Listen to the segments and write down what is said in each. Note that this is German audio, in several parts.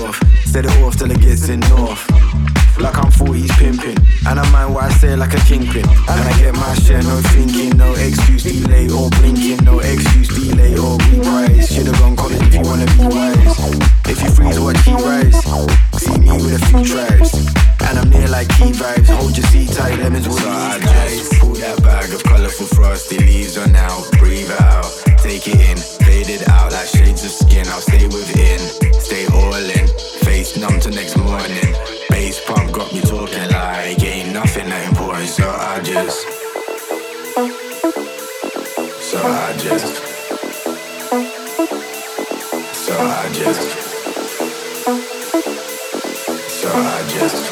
Dorf, set it off till it gets in north. Like I'm 40s pimping, and I mind what I say like a kingpin. And I get my share, no thinking, no excuse, delay or blinking, no excuse, delay or reprise. Should've gone college if you wanna be wise. If you freeze, watch he rise. See me with a few tries. And I'm near like key vibes. Hold your seat tight, lemons will so I pull that bag of colourful frosty leaves on out, breathe out, take it in, fade it out like shades of skin. I'll stay within, stay all in, face numb to next morning. Bass pump got me talking like ain't nothing that important, so I just, so I just, so I just, so I just. Uh,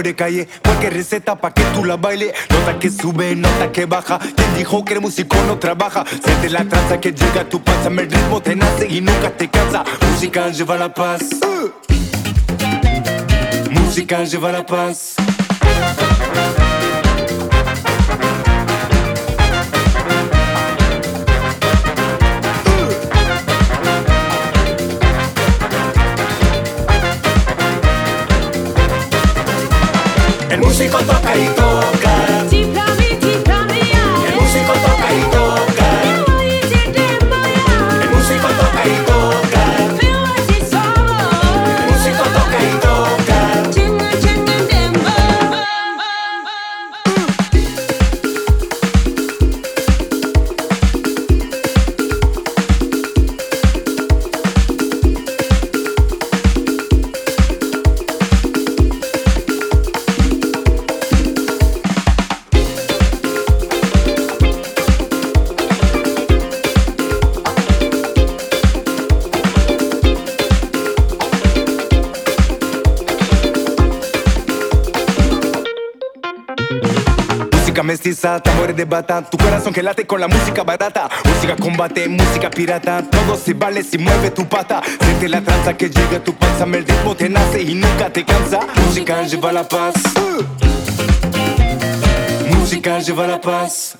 de calle, cualquier receta pa' que tú la baile. Nota que sube, nota que baja. Quien dijo que el músico no trabaja? Siente la tranza que llega a tu panza, el ritmo te nace y nunca te cansa. Música lleva la paz. Música lleva la paz. Cotocaicó. Toca. tambores de bata, tu corazón que late con la música barata, música combate, música pirata, todo se vale si mueve tu pata, siente la tranza que llega a tu panza, el ritmo te nace y nunca te cansa, música lleva la paz, música lleva la paz.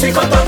she got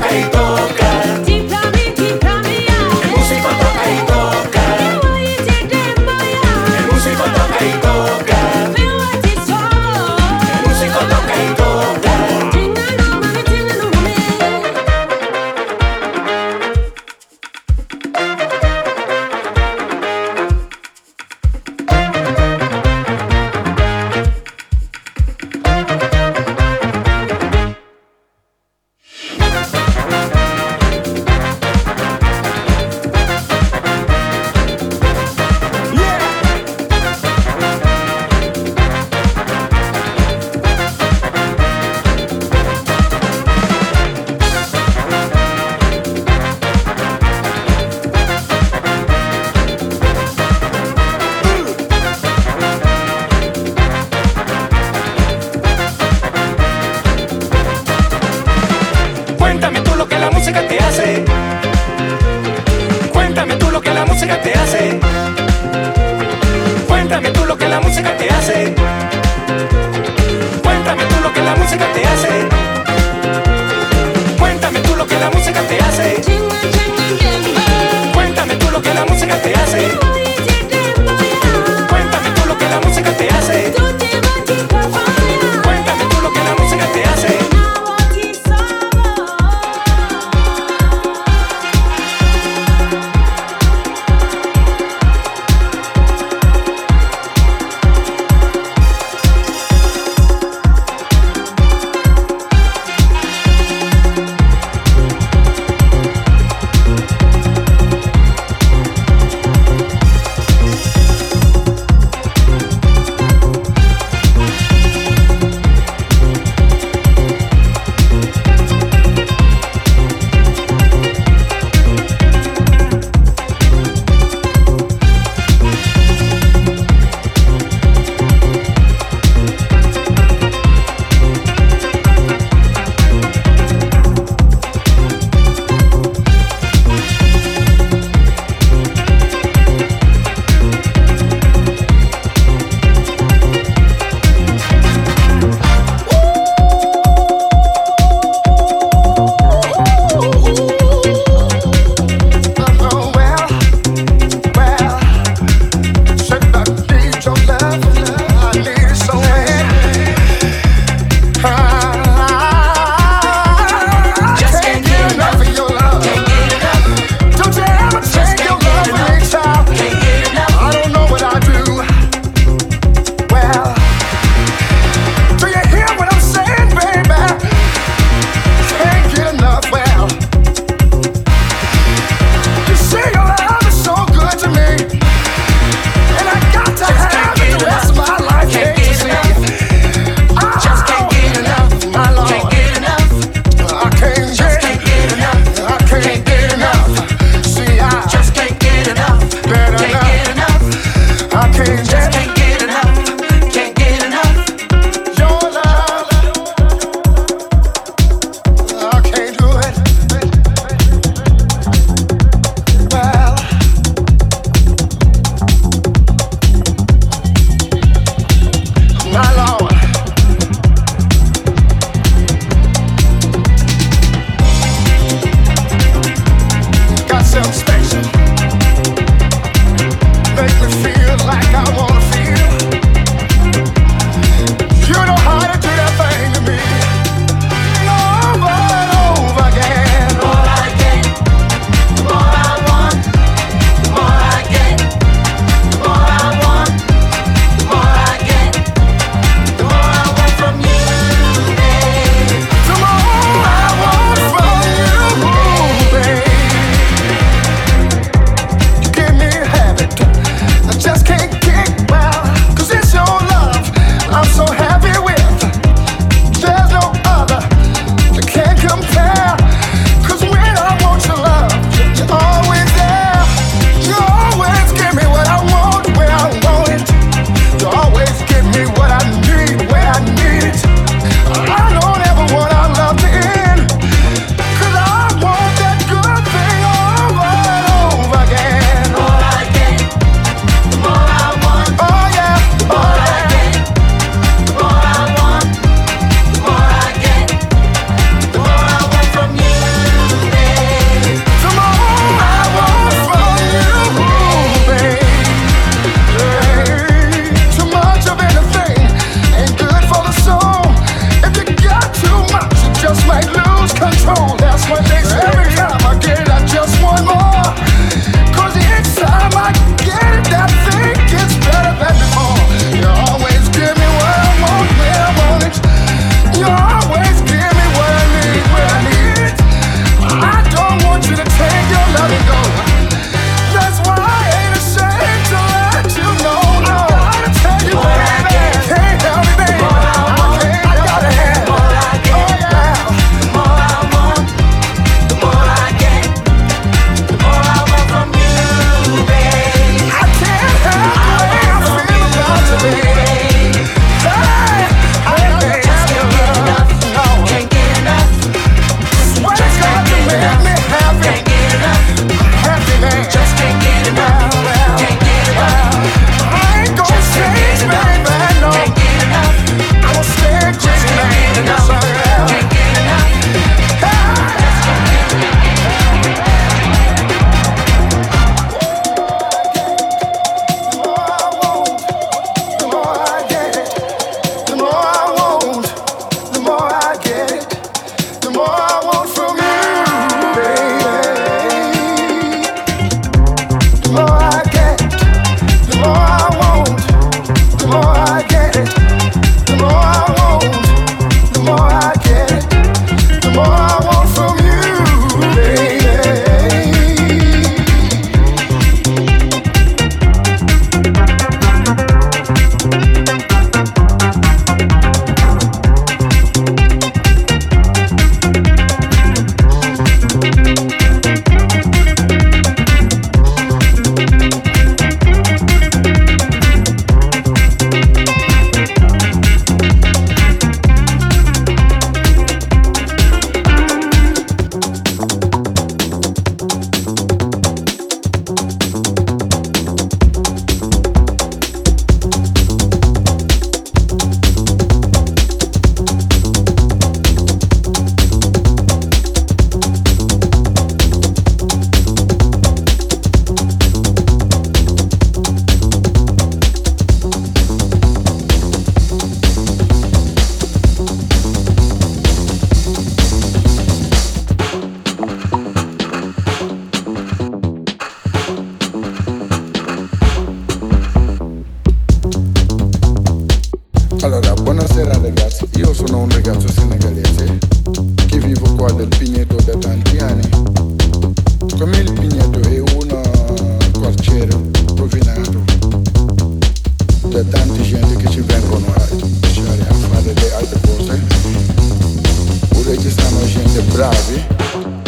bravi.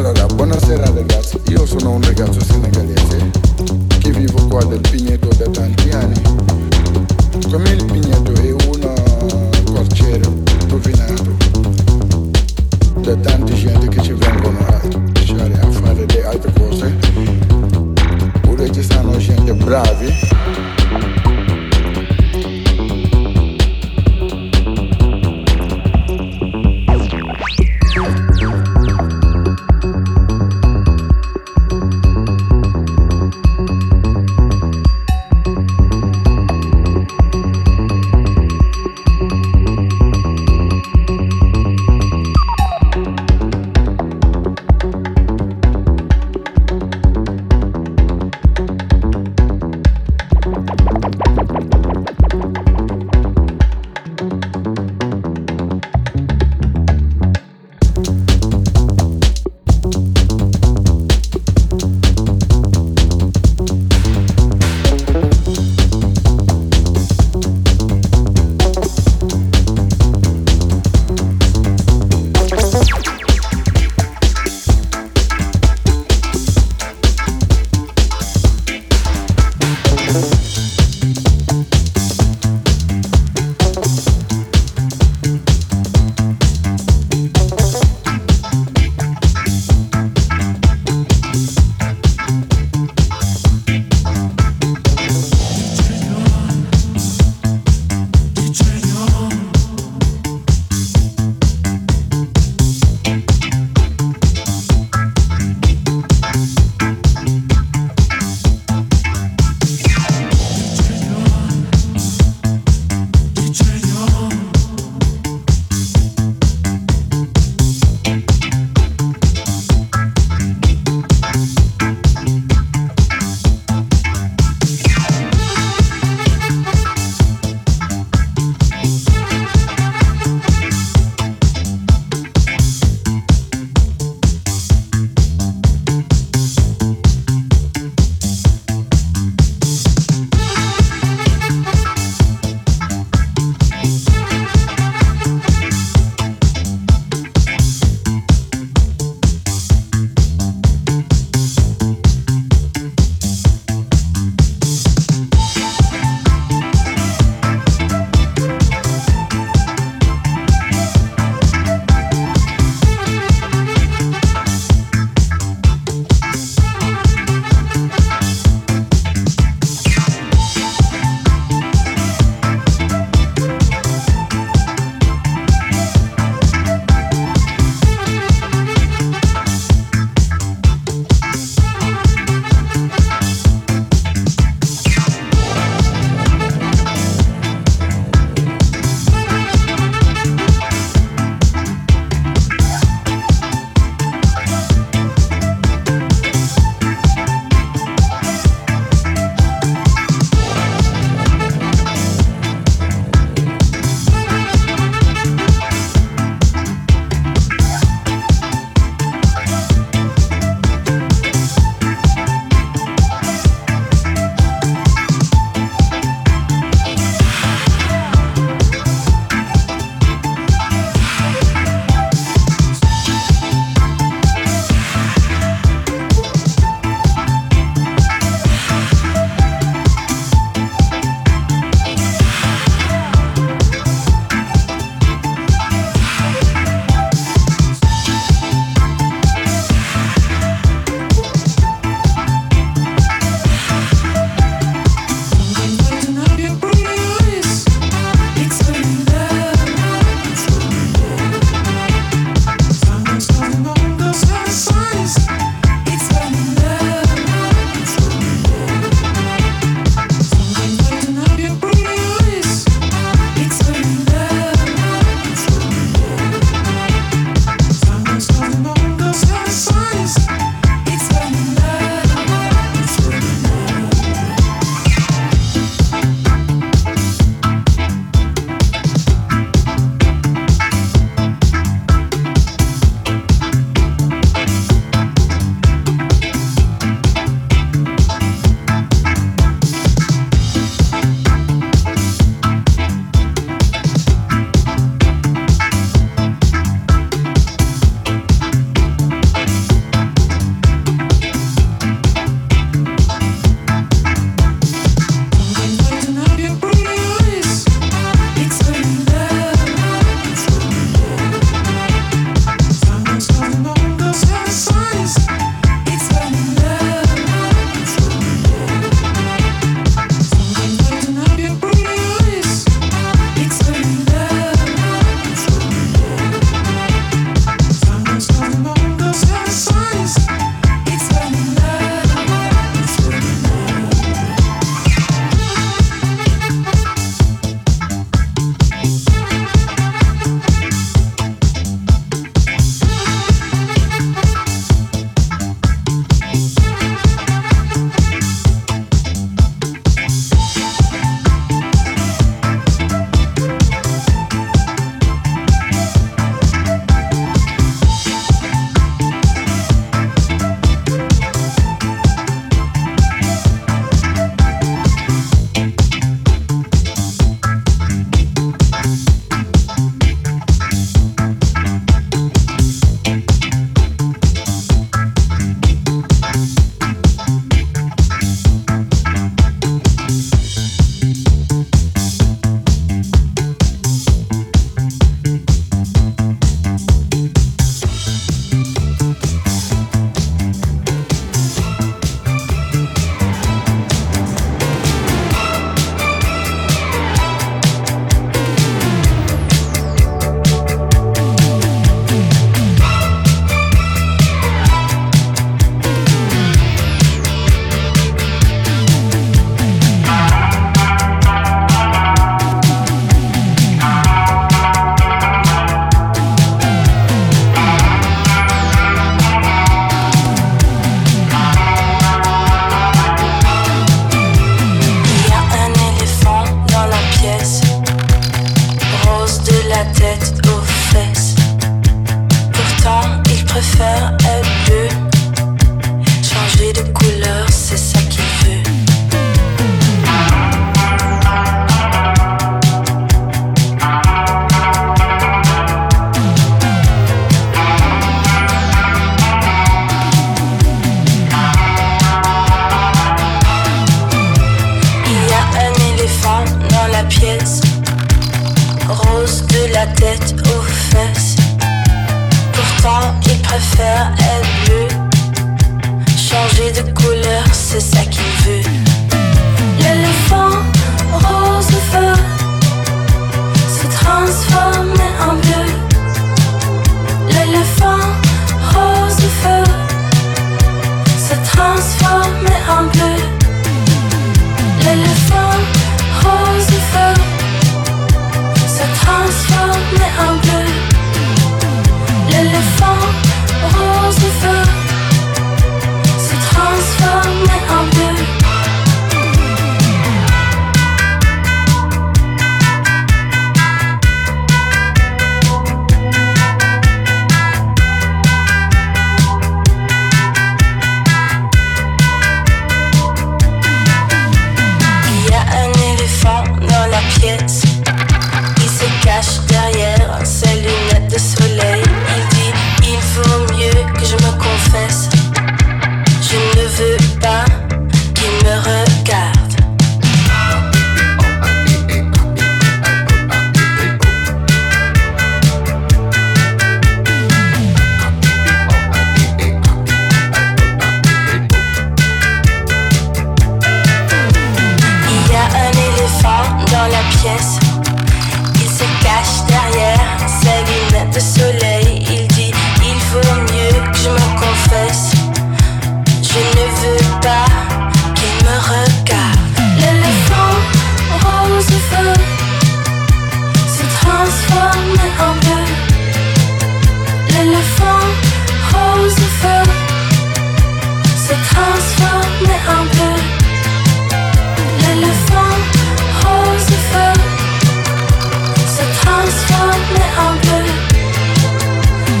Allora, buonasera ragazzi, io sono un ragazzo senegalese che vivo qua del Pigneto da tanti anni. Come il Pigneto è un eh, corciere rovinato da tante gente che ci vengono a lasciare a fare le altre cose, pure ci sono gente bravi.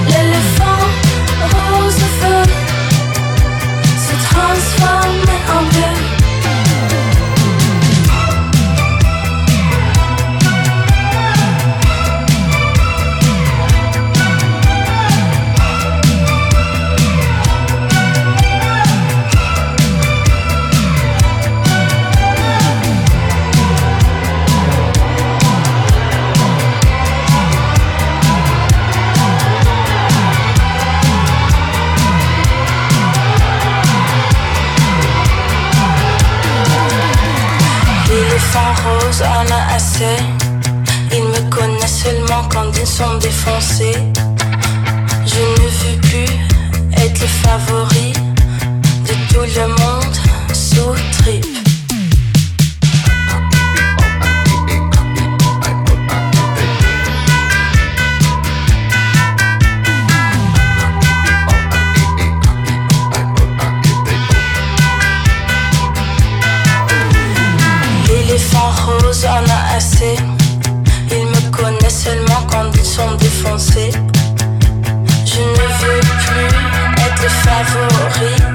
L'éléphant rose de feu se transforme en un bleu. tous en a assez. Ils me connaissent seulement quand ils sont défoncés. Je ne veux plus être le favori de tout le monde. favori.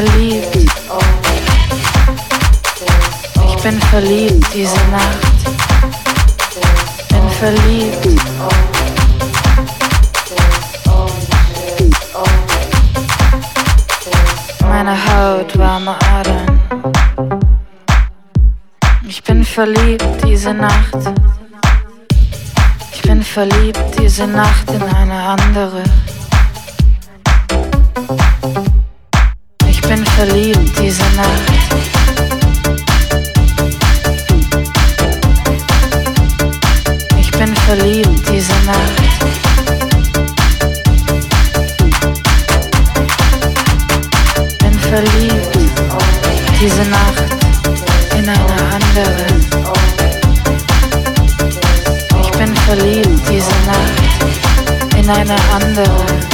verliebt. Ich bin verliebt diese Nacht. Bin verliebt. Meine Haut, warme Adern. Ich bin verliebt diese Nacht. Ich bin verliebt diese Nacht in eine andere verliebt diese Nacht. Ich bin verliebt diese Nacht. Bin verliebt diese Nacht in eine andere. Ich bin verliebt diese Nacht in eine andere.